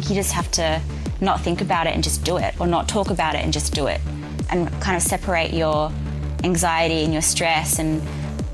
think you just have to not think about it and just do it, or not talk about it and just do it, and kind of separate your anxiety and your stress and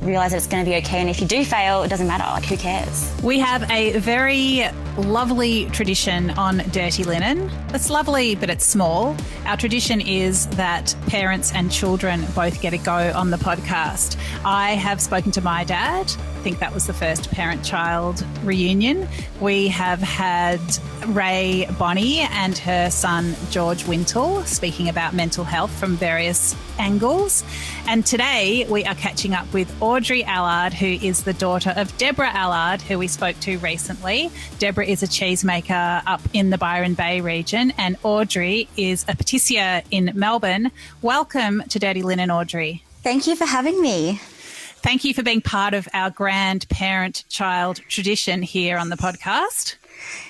realize that it's going to be okay. And if you do fail, it doesn't matter. Like, who cares? We have a very lovely tradition on Dirty Linen. It's lovely, but it's small. Our tradition is that parents and children both get a go on the podcast. I have spoken to my dad. I think that was the first parent child reunion. We have had Ray Bonnie and her son George Wintle speaking about mental health from various angles. And today we are catching up with Audrey Allard, who is the daughter of Deborah Allard, who we spoke to recently. Deborah is a cheesemaker up in the Byron Bay region, and Audrey is a patissier in Melbourne. Welcome to Dirty Linen, Audrey. Thank you for having me. Thank you for being part of our grandparent child tradition here on the podcast.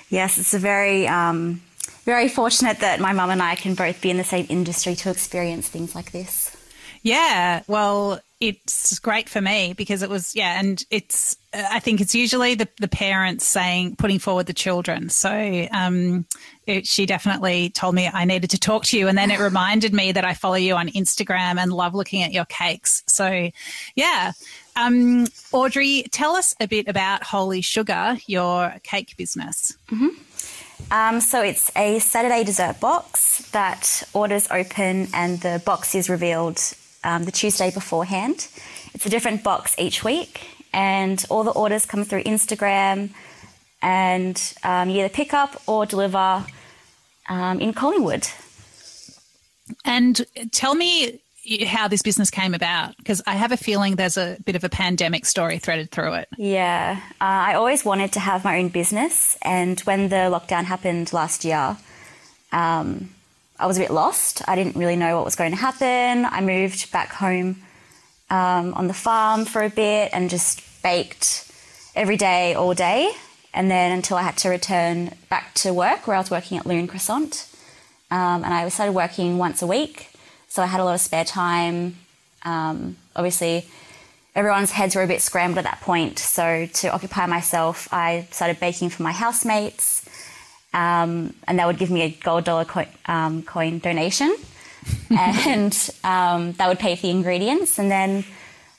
Yes, it's a very, um, very fortunate that my mum and I can both be in the same industry to experience things like this. Yeah, well, it's great for me because it was yeah, and it's I think it's usually the the parents saying putting forward the children. So um, it, she definitely told me I needed to talk to you, and then it reminded me that I follow you on Instagram and love looking at your cakes. So yeah, um, Audrey, tell us a bit about Holy Sugar, your cake business. Mm-hmm. Um, so it's a Saturday dessert box that orders open and the box is revealed um, the Tuesday beforehand. It's a different box each week, and all the orders come through Instagram, and um, you either pick up or deliver um, in Collingwood. And tell me how this business came about because I have a feeling there's a bit of a pandemic story threaded through it. Yeah, uh, I always wanted to have my own business, and when the lockdown happened last year, um, I was a bit lost. I didn't really know what was going to happen. I moved back home um, on the farm for a bit and just baked every day, all day. And then until I had to return back to work where I was working at Lune Croissant. Um, and I started working once a week. So I had a lot of spare time. Um, obviously, everyone's heads were a bit scrambled at that point. So to occupy myself, I started baking for my housemates. Um, and that would give me a gold dollar co- um, coin donation, and um, that would pay for the ingredients. And then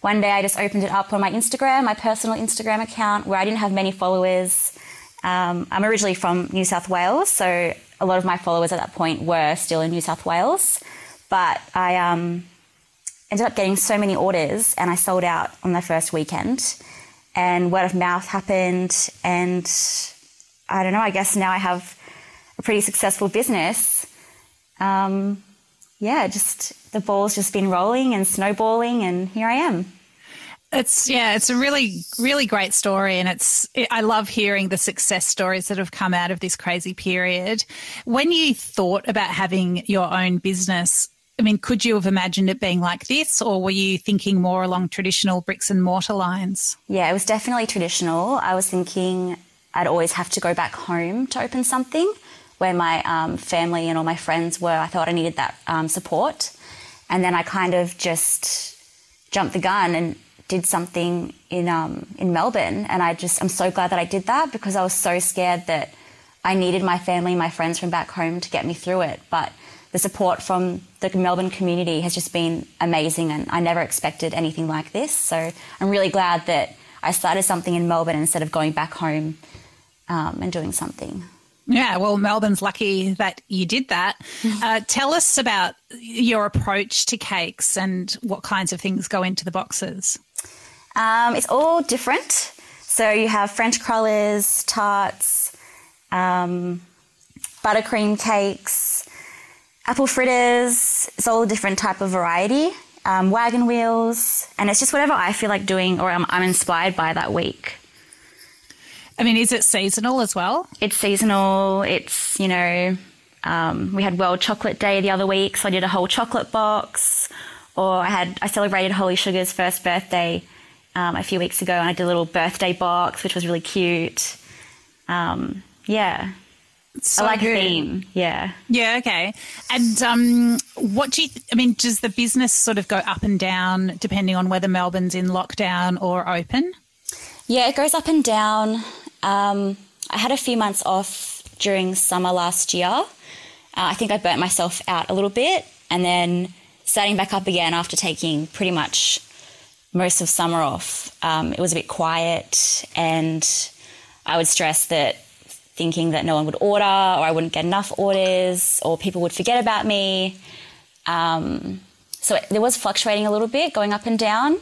one day I just opened it up on my Instagram, my personal Instagram account, where I didn't have many followers. Um, I'm originally from New South Wales, so a lot of my followers at that point were still in New South Wales. But I um, ended up getting so many orders, and I sold out on the first weekend. And word of mouth happened, and I don't know, I guess now I have a pretty successful business. Um, yeah, just the ball's just been rolling and snowballing, and here I am. It's yeah, it's a really really great story, and it's it, I love hearing the success stories that have come out of this crazy period. When you thought about having your own business, I mean, could you have imagined it being like this, or were you thinking more along traditional bricks and mortar lines? Yeah, it was definitely traditional. I was thinking I'd always have to go back home to open something where my um, family and all my friends were. I thought I needed that um, support. And then I kind of just jumped the gun and did something in, um, in Melbourne. And I just, I'm so glad that I did that because I was so scared that I needed my family, my friends from back home to get me through it. But the support from the Melbourne community has just been amazing, and I never expected anything like this. So I'm really glad that I started something in Melbourne instead of going back home um, and doing something. Yeah, well, Melbourne's lucky that you did that. Uh, tell us about your approach to cakes and what kinds of things go into the boxes. Um, it's all different. So you have French crullers, tarts, um, buttercream cakes, apple fritters. It's all a different type of variety. Um, wagon wheels, and it's just whatever I feel like doing or I'm, I'm inspired by that week. I mean, is it seasonal as well? It's seasonal. It's, you know, um, we had World Chocolate Day the other week, so I did a whole chocolate box. Or I had I celebrated Holy Sugar's first birthday um, a few weeks ago, and I did a little birthday box, which was really cute. Um, yeah, so I like good. theme. Yeah. Yeah. Okay. And um, what do you? Th- I mean, does the business sort of go up and down depending on whether Melbourne's in lockdown or open? Yeah, it goes up and down. Um, I had a few months off during summer last year. Uh, I think I burnt myself out a little bit and then starting back up again after taking pretty much most of summer off. Um, it was a bit quiet and I would stress that thinking that no one would order or I wouldn't get enough orders or people would forget about me. Um, so it, there was fluctuating a little bit, going up and down.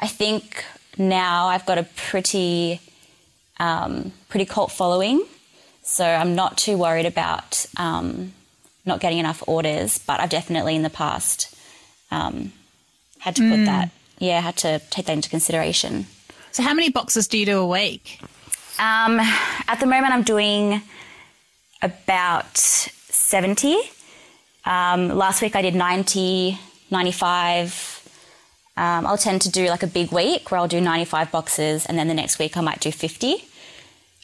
I think now I've got a pretty um, pretty cult following, so I'm not too worried about um, not getting enough orders. But I've definitely in the past um, had to put mm. that, yeah, had to take that into consideration. So, how many boxes do you do a week? Um, at the moment, I'm doing about 70. Um, last week I did 90, 95. Um, I'll tend to do like a big week where I'll do 95 boxes, and then the next week I might do 50.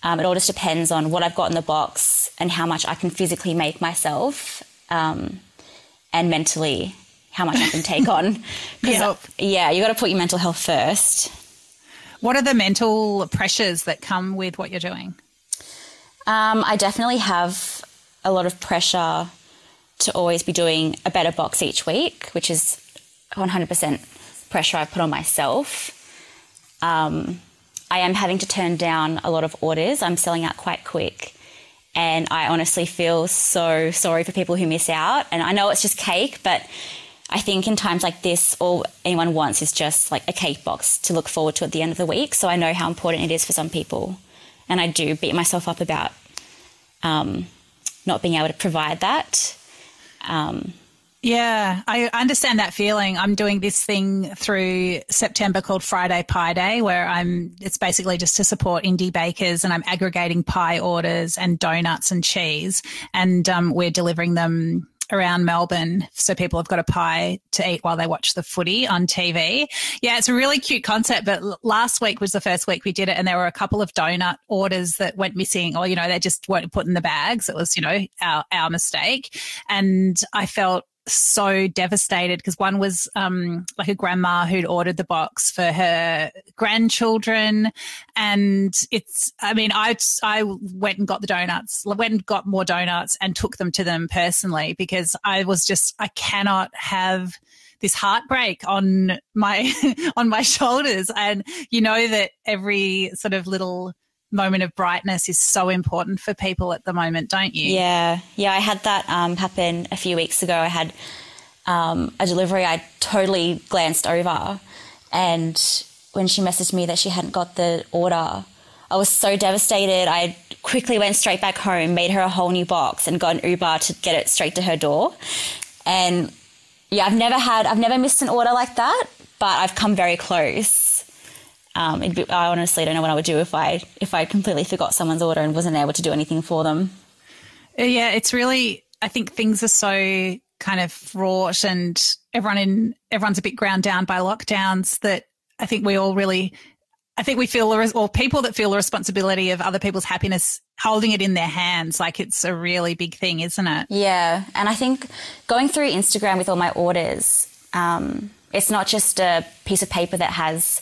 Um, it all just depends on what I've got in the box and how much I can physically make myself, um, and mentally how much I can take on. yep. Yeah, you got to put your mental health first. What are the mental pressures that come with what you're doing? Um, I definitely have a lot of pressure to always be doing a better box each week, which is 100% pressure I put on myself. Um, I am having to turn down a lot of orders. I'm selling out quite quick. And I honestly feel so sorry for people who miss out. And I know it's just cake, but I think in times like this, all anyone wants is just like a cake box to look forward to at the end of the week. So I know how important it is for some people. And I do beat myself up about um, not being able to provide that. Um, yeah, I understand that feeling. I'm doing this thing through September called Friday Pie Day, where I'm, it's basically just to support indie bakers and I'm aggregating pie orders and donuts and cheese. And um, we're delivering them around Melbourne so people have got a pie to eat while they watch the footy on TV. Yeah, it's a really cute concept. But last week was the first week we did it, and there were a couple of donut orders that went missing, or you know, they just weren't put in the bags. It was you know our our mistake, and I felt so devastated because one was um, like a grandma who'd ordered the box for her grandchildren, and it's. I mean, I I went and got the donuts, went and got more donuts, and took them to them personally because I was just I cannot have this heartbreak on my on my shoulders and you know that every sort of little moment of brightness is so important for people at the moment, don't you? Yeah, yeah. I had that um, happen a few weeks ago. I had um, a delivery I totally glanced over, and when she messaged me that she hadn't got the order, I was so devastated. I quickly went straight back home, made her a whole new box, and got an Uber to get it straight to her door. And yeah, I've never had, I've never missed an order like that, but I've come very close. Um, be, I honestly don't know what I would do if I if I completely forgot someone's order and wasn't able to do anything for them. Yeah, it's really. I think things are so kind of fraught, and everyone in everyone's a bit ground down by lockdowns. That I think we all really. I think we feel, or people that feel the responsibility of other people's happiness, holding it in their hands, like it's a really big thing, isn't it? Yeah, and I think going through Instagram with all my orders, um, it's not just a piece of paper that has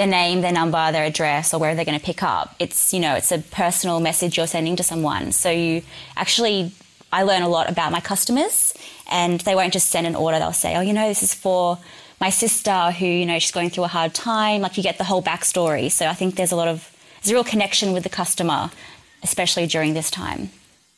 their name, their number, their address, or where they're going to pick up. It's, you know, it's a personal message you're sending to someone. So you actually, I learn a lot about my customers and they won't just send an order. They'll say, oh, you know, this is for my sister who, you know, she's going through a hard time. Like you get the whole backstory. So I think there's a lot of, there's a real connection with the customer, especially during this time.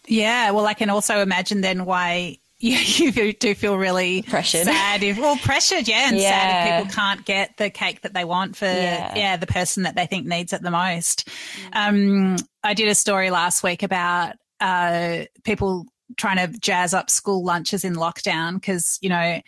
Yeah, well, I can also imagine then why you, you do feel really pressured. sad if well pressured, yeah, and yeah. sad if people can't get the cake that they want for yeah, yeah the person that they think needs it the most. Mm. Um, I did a story last week about uh, people trying to jazz up school lunches in lockdown because you know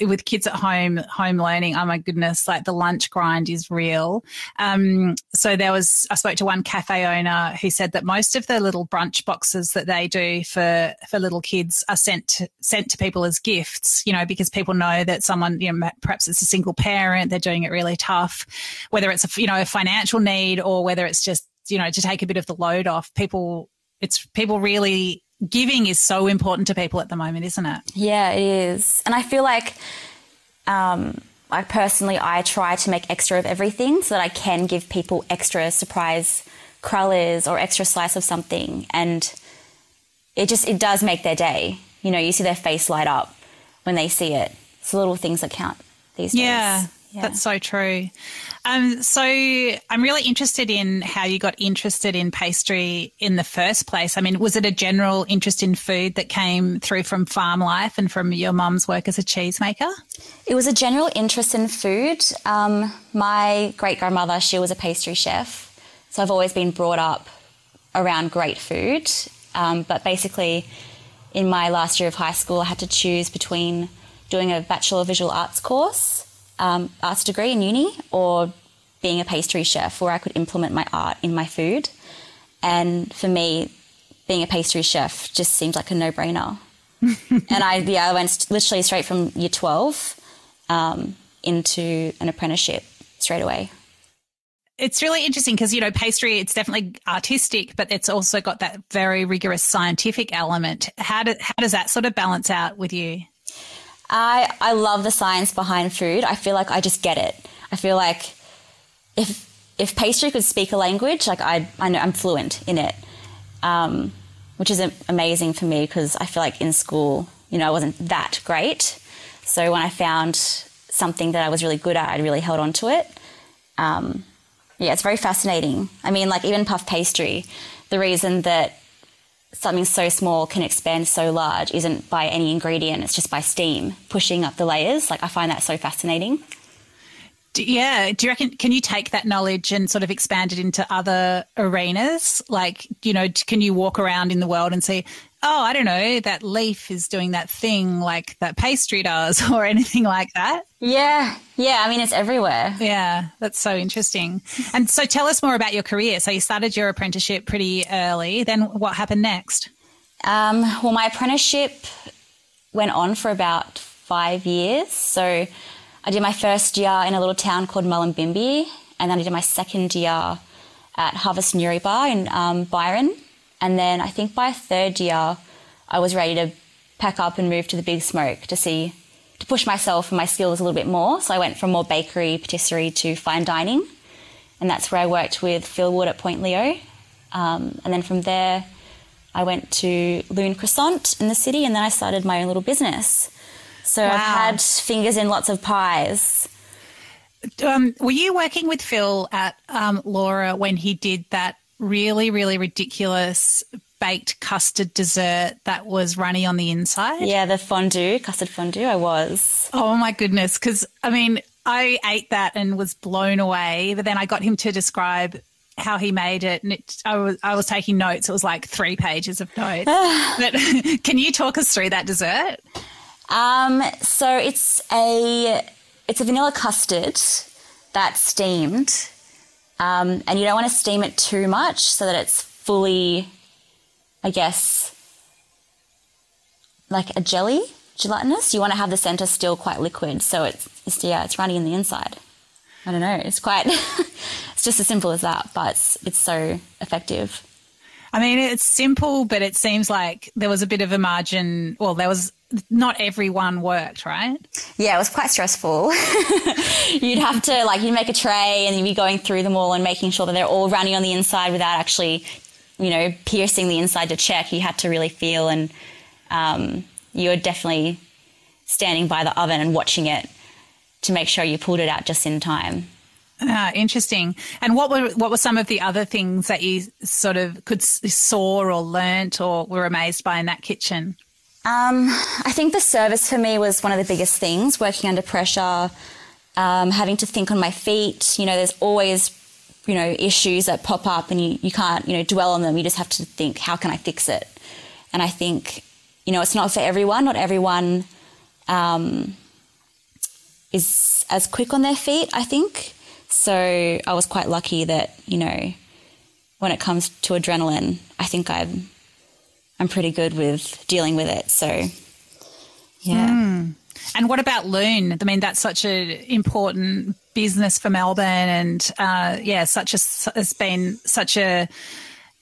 with kids at home, home learning, oh my goodness, like the lunch grind is real. Um, so there was, I spoke to one cafe owner who said that most of the little brunch boxes that they do for, for little kids are sent to, sent to people as gifts, you know, because people know that someone, you know, perhaps it's a single parent, they're doing it really tough, whether it's a, you know, a financial need or whether it's just, you know, to take a bit of the load off. People, it's people really giving is so important to people at the moment, isn't it? Yeah, it is. And I feel like, um, I personally, I try to make extra of everything so that I can give people extra surprise crullers or extra slice of something. And it just it does make their day. You know, you see their face light up when they see it. It's the little things that count these yeah, days. Yeah, that's so true. Um, so I'm really interested in how you got interested in pastry in the first place. I mean, was it a general interest in food that came through from farm life and from your mum's work as a cheesemaker? It was a general interest in food. Um, my great grandmother, she was a pastry chef, so I've always been brought up around great food. Um, but basically, in my last year of high school, I had to choose between doing a Bachelor of Visual Arts course um, arts degree in uni or being a pastry chef where I could implement my art in my food. And for me, being a pastry chef just seemed like a no brainer. and I, yeah, I went literally straight from year 12 um, into an apprenticeship straight away. It's really interesting because, you know, pastry, it's definitely artistic, but it's also got that very rigorous scientific element. How, do, how does that sort of balance out with you? I I love the science behind food. I feel like I just get it. I feel like if if pastry could speak a language, like I I know I'm fluent in it, um, which is amazing for me because I feel like in school, you know, I wasn't that great. So when I found something that I was really good at, I really held on to it. Um, yeah, it's very fascinating. I mean, like even puff pastry, the reason that something so small can expand so large isn't by any ingredient, it's just by steam pushing up the layers. Like I find that so fascinating. Do, yeah. Do you reckon, can you take that knowledge and sort of expand it into other arenas? Like, you know, can you walk around in the world and see, oh, I don't know, that leaf is doing that thing like that pastry does or anything like that? Yeah. Yeah. I mean, it's everywhere. Yeah. That's so interesting. And so tell us more about your career. So you started your apprenticeship pretty early. Then what happened next? Um, well, my apprenticeship went on for about five years. So I did my first year in a little town called Mullumbimby, and then I did my second year at Harvest Newrybar in um, Byron. And then I think by third year, I was ready to pack up and move to the big smoke to see, to push myself and my skills a little bit more. So I went from more bakery, patisserie to fine dining. And that's where I worked with Phil Wood at Point Leo. Um, and then from there, I went to Lune Croissant in the city and then I started my own little business. So wow. I've had fingers in lots of pies. Um, were you working with Phil at um, Laura when he did that really, really ridiculous baked custard dessert that was runny on the inside. Yeah, the fondue, custard fondue, I was. Oh my goodness. Because, I mean, I ate that and was blown away. But then I got him to describe how he made it, and it, I was I was taking notes. It was like three pages of notes. but can you talk us through that dessert? Um, so it's a it's a vanilla custard that's steamed um, and you don't want to steam it too much so that it's fully, I guess, like a jelly, gelatinous. You want to have the center still quite liquid, so it's, it's yeah, it's runny in the inside. I don't know. It's quite. it's just as simple as that, but it's, it's so effective. I mean, it's simple, but it seems like there was a bit of a margin. Well, there was not everyone worked, right? Yeah, it was quite stressful. you'd have to like you'd make a tray and you'd be going through them all and making sure that they're all running on the inside without actually, you know, piercing the inside to check. You had to really feel and um, you were definitely standing by the oven and watching it to make sure you pulled it out just in time. Ah, interesting. And what were what were some of the other things that you sort of could saw or learnt or were amazed by in that kitchen? Um, I think the service for me was one of the biggest things. Working under pressure, um, having to think on my feet. You know, there's always you know issues that pop up, and you you can't you know dwell on them. You just have to think, how can I fix it? And I think you know it's not for everyone. Not everyone um, is as quick on their feet. I think so I was quite lucky that, you know, when it comes to adrenaline, I think I'm I'm pretty good with dealing with it. So yeah. Mm. And what about Lune? I mean, that's such an important business for Melbourne, and uh, yeah, such a has been such a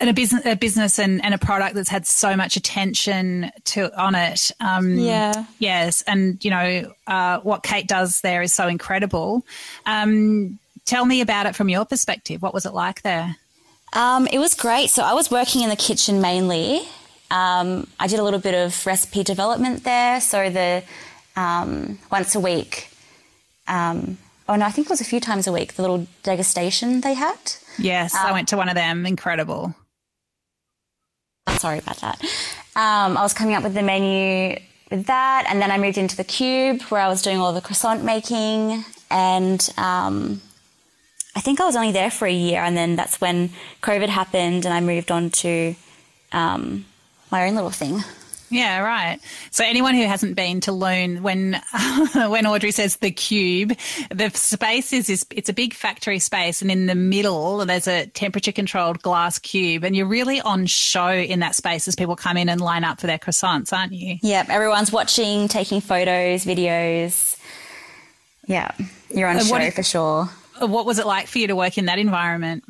and a business, a business and, and a product that's had so much attention to on it. Um, yeah. Yes, and you know uh, what Kate does there is so incredible. Um, Tell me about it from your perspective. What was it like there? Um, it was great. So I was working in the kitchen mainly, Um, I did a little bit of recipe development there. So the um, once a week, um, oh no, I think it was a few times a week, the little degustation they had. Yes, I went to one of them. Incredible. Sorry about that. Um, I was coming up with the menu with that, and then I moved into the cube where I was doing all the croissant making, and um, I think I was only there for a year, and then that's when COVID happened, and I moved on to um, my own little thing. Yeah, right. So anyone who hasn't been to Lune, when when Audrey says the cube, the space is, is it's a big factory space, and in the middle there's a temperature controlled glass cube, and you're really on show in that space as people come in and line up for their croissants, aren't you? Yep, everyone's watching, taking photos, videos. Yeah, you're on Uh, show what- for sure. What was it like for you to work in that environment?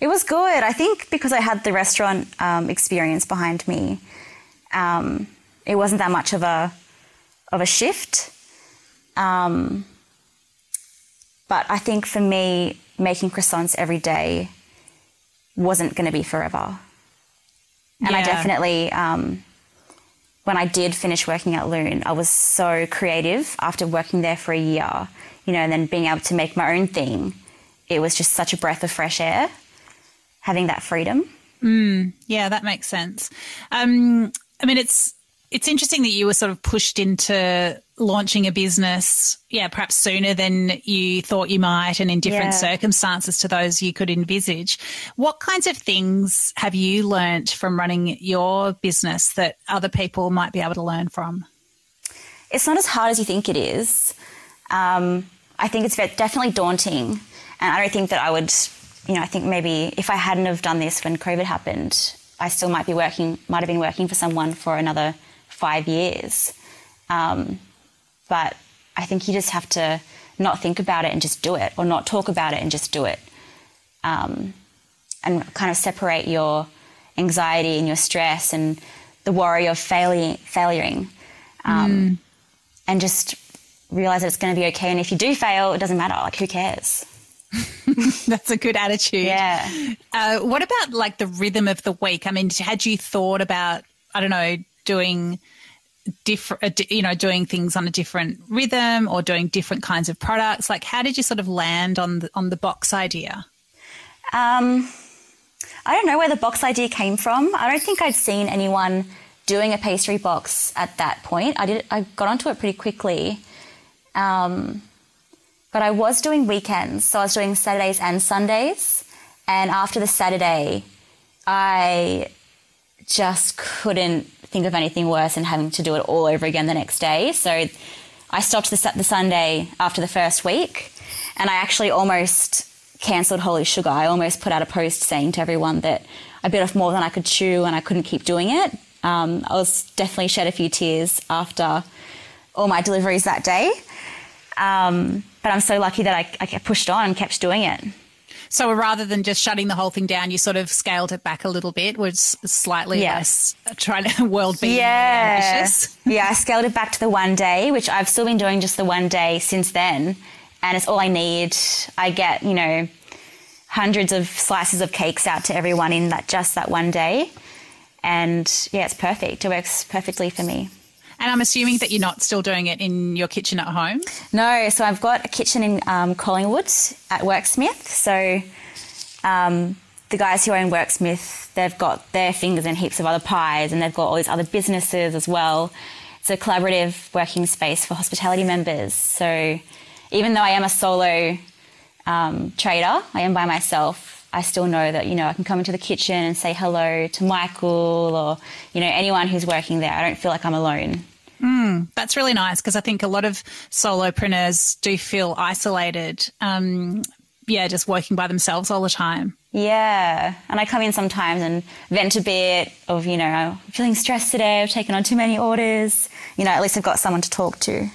It was good. I think because I had the restaurant um, experience behind me, um, it wasn't that much of a of a shift. Um, but I think for me, making croissants every day wasn't going to be forever. And I definitely, um, when I did finish working at Lune, I was so creative after working there for a year, you know, and then being able to make my own thing. It was just such a breath of fresh air, having that freedom. Yeah, that makes sense. Um, I mean, it's it's interesting that you were sort of pushed into launching a business, yeah, perhaps sooner than you thought you might, and in different Yeah. circumstances to those you could envisage. What kinds of things have you learnt from running your business that other people might be able to learn from? It's not as hard as you think it is. Um, I think it's definitely daunting, and I don't think that I would. You know, I think maybe if I hadn't have done this when COVID happened, I still might be working, might have been working for someone for another five years. Um, but I think you just have to not think about it and just do it, or not talk about it and just do it, um, and kind of separate your anxiety and your stress and the worry of failing, failing, um, and just realize that it's going to be okay. And if you do fail, it doesn't matter. Like, who cares? That's a good attitude. Yeah. Uh, what about like the rhythm of the week? I mean, had you thought about, I don't know, doing different, you know, doing things on a different rhythm or doing different kinds of products? Like, how did you sort of land on the on the box idea? Um, I don't know where the box idea came from. I don't think I'd seen anyone doing a pastry box at that point. I did. I got onto it pretty quickly. Um, but I was doing weekends, so I was doing Saturdays and Sundays. And after the Saturday, I just couldn't think of anything worse than having to do it all over again the next day. So I stopped the, the Sunday after the first week, and I actually almost cancelled Holy Sugar. I almost put out a post saying to everyone that I bit off more than I could chew and I couldn't keep doing it. Um, I was definitely shed a few tears after all my deliveries that day. Um, but I'm so lucky that I, I pushed on and kept doing it. So rather than just shutting the whole thing down, you sort of scaled it back a little bit, was slightly Yeah. less trying to world beating Yeah. ambitious. yeah, I scaled it back to the one day, which I've still been doing just the one day since then. And it's all I need. I get, you know, hundreds of slices of cakes out to everyone in that just that one day. And yeah, it's perfect. It works perfectly for me. And I'm assuming that you're not still doing it in your kitchen at home. No, so I've got a kitchen in um, Collingwood at Worksmith. So um, the guys who own Worksmith, they've got their fingers in heaps of other pies, and they've got all these other businesses as well. It's a collaborative working space for hospitality members. So even though I am a solo um, trader, I am by myself. I still know that you know I can come into the kitchen and say hello to Michael or you know anyone who's working there. I don't feel like I'm alone. That's really nice because I think a lot of solopreneurs do feel isolated. Um, yeah, just working by themselves all the time. Yeah, and I come in sometimes and vent a bit of, you know, I'm feeling stressed today, I've taken on too many orders. You know, at least I've got someone to talk to.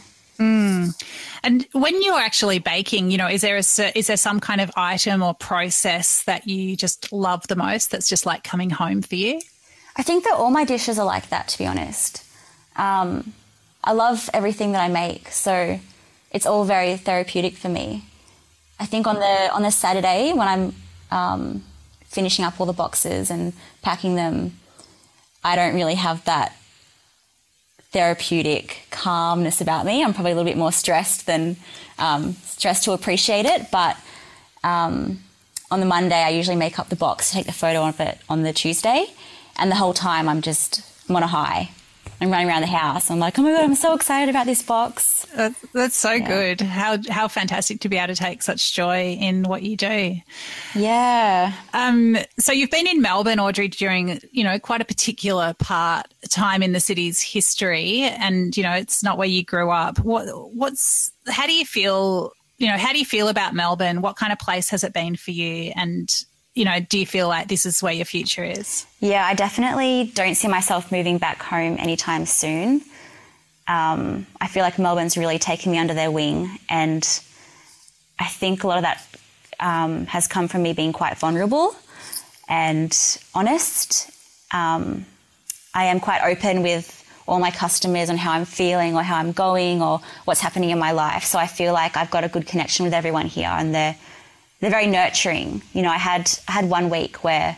And when you're actually baking, you know, is there a is there some kind of item or process that you just love the most? That's just like coming home for you. I think that all my dishes are like that, to be honest. Um, I love everything that I make, so it's all very therapeutic for me. I think on the on the Saturday when I'm um, finishing up all the boxes and packing them, I don't really have that therapeutic calmness about me. I'm probably a little bit more stressed than um, stressed to appreciate it. But um, on the Monday, I usually make up the box to take the photo of it on the Tuesday, and the whole time I'm just I'm on a high. I'm running around the house. I'm like, oh my god, I'm so excited about this box. That, that's so yeah. good. How how fantastic to be able to take such joy in what you do. Yeah. Um. So you've been in Melbourne, Audrey, during you know quite a particular part time in the city's history, and you know it's not where you grew up. What what's how do you feel? You know, how do you feel about Melbourne? What kind of place has it been for you? And you know, do you feel like this is where your future is? Yeah, I definitely don't see myself moving back home anytime soon. Um, I feel like Melbourne's really taken me under their wing, and I think a lot of that um, has come from me being quite vulnerable and honest. Um, I am quite open with all my customers on how I'm feeling or how I'm going or what's happening in my life. So I feel like I've got a good connection with everyone here, and they're they're very nurturing. You know, I had I had one week where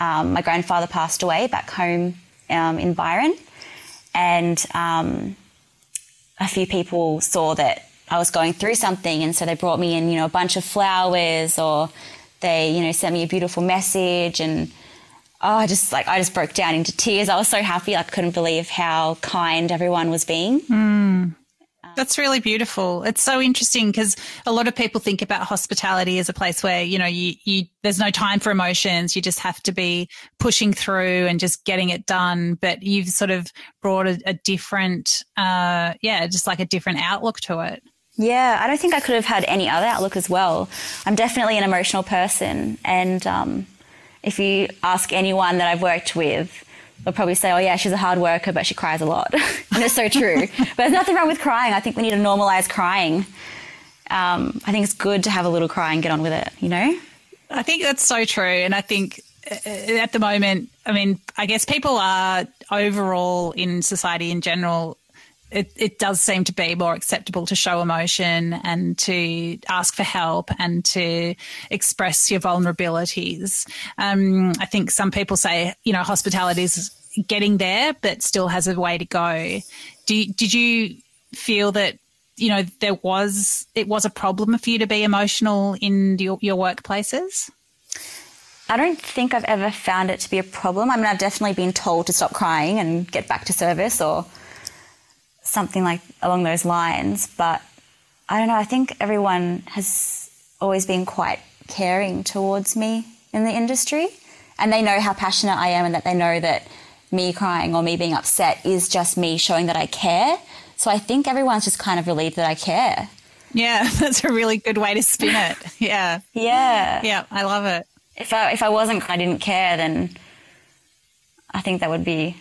um, my grandfather passed away back home um, in Byron, and um, a few people saw that I was going through something, and so they brought me in, you know, a bunch of flowers, or they, you know, sent me a beautiful message, and oh, I just like I just broke down into tears. I was so happy, I couldn't believe how kind everyone was being. Mm. That's really beautiful. It's so interesting because a lot of people think about hospitality as a place where, you know, you, you, there's no time for emotions. You just have to be pushing through and just getting it done. But you've sort of brought a, a different, uh, yeah, just like a different outlook to it. Yeah, I don't think I could have had any other outlook as well. I'm definitely an emotional person. And um, if you ask anyone that I've worked with, they'll probably say, oh, yeah, she's a hard worker, but she cries a lot. and it's so true. but there's nothing wrong with crying. I think we need to normalize crying. Um, I think it's good to have a little cry and get on with it, you know? I think that's so true. And I think uh, at the moment, I mean, I guess people are overall in society in general it, it does seem to be more acceptable to show emotion and to ask for help and to express your vulnerabilities. Um, I think some people say, you know, hospitality is getting there, but still has a way to go. Do, did you feel that, you know, there was, it was a problem for you to be emotional in your, your workplaces? I don't think I've ever found it to be a problem. I mean, I've definitely been told to stop crying and get back to service or something like along those lines. But I don't know, I think everyone has always been quite caring towards me in the industry. And they know how passionate I am and that they know that me crying or me being upset is just me showing that I care. So I think everyone's just kind of relieved that I care. Yeah, that's a really good way to spin it. Yeah. Yeah. Yeah, I love it. If I if I wasn't I didn't care then I think that would be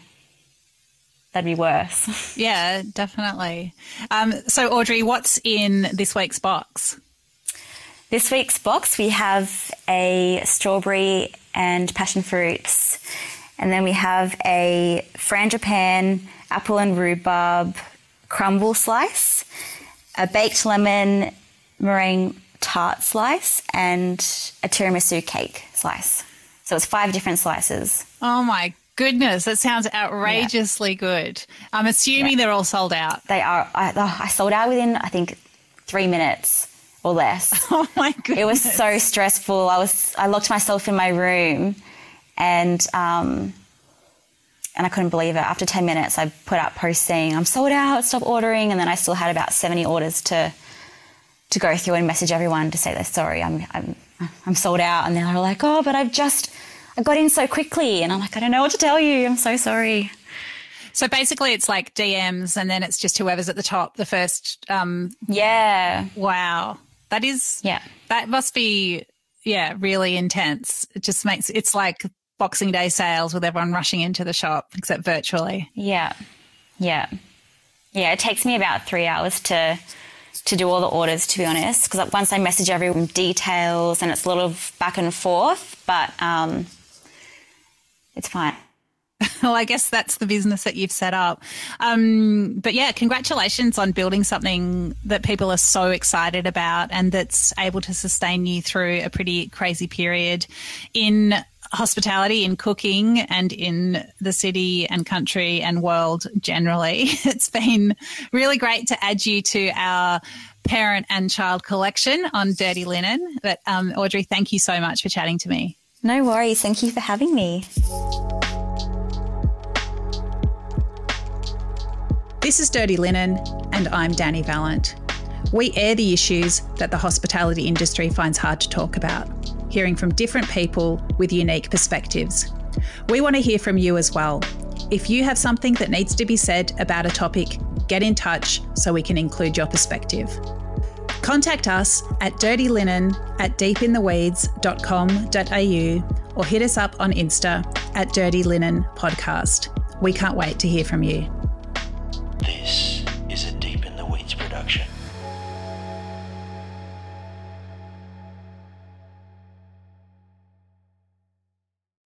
that'd be worse. yeah, definitely. Um, so, Audrey, what's in this week's box? This week's box, we have a strawberry and passion fruits, and then we have a frangipane, apple and rhubarb crumble slice, a baked lemon meringue tart slice, and a tiramisu cake slice. So it's five different slices. Oh my goodness, that sounds outrageously yeah. good. I'm assuming yeah. they're all sold out. They are. I, I, sold out within, I think, three minutes or less. Oh my goodness! It was so stressful. I was. I locked myself in my room, and um, and I couldn't believe it. After ten minutes, I put out posts saying I'm sold out. Stop ordering. And then I still had about seventy orders to to go through and message everyone to say they're sorry. I'm I'm I'm sold out. And they were like, oh, but I've just I got in so quickly and I'm like, I don't know what to tell you. I'm so sorry. So basically, it's like DMs, and then it's just whoever's at the top, the first. Um, yeah. Wow, that is. Yeah. That must be. Yeah, really intense. It just makes it's like Boxing Day sales with everyone rushing into the shop, except virtually. Yeah. Yeah. Yeah. It takes me about three hours to to do all the orders, to be honest, because once I message everyone details and it's a lot of back and forth, but um, it's fine. well, I guess that's the business that you've set up. Um, but yeah, congratulations on building something that people are so excited about and that's able to sustain you through a pretty crazy period in hospitality in cooking and in the city and country and world generally. It's been really great to add you to our parent and child collection on Dirty Linen. But um, Audrey, thank you so much for chatting to me. No worries. Thank you for having me. This is Dirty Linen, and I'm Dani Valent. We air the issues that the hospitality industry finds hard to talk about, hearing from different people with unique perspectives. We want to hear from you as well. If you have something that needs to be said about a topic, get in touch so we can include your perspective. Contact us at dirtylinen at deepintheweeds.com.au or hit us up on Insta at Dirty Linen Podcast. We can't wait to hear from you. This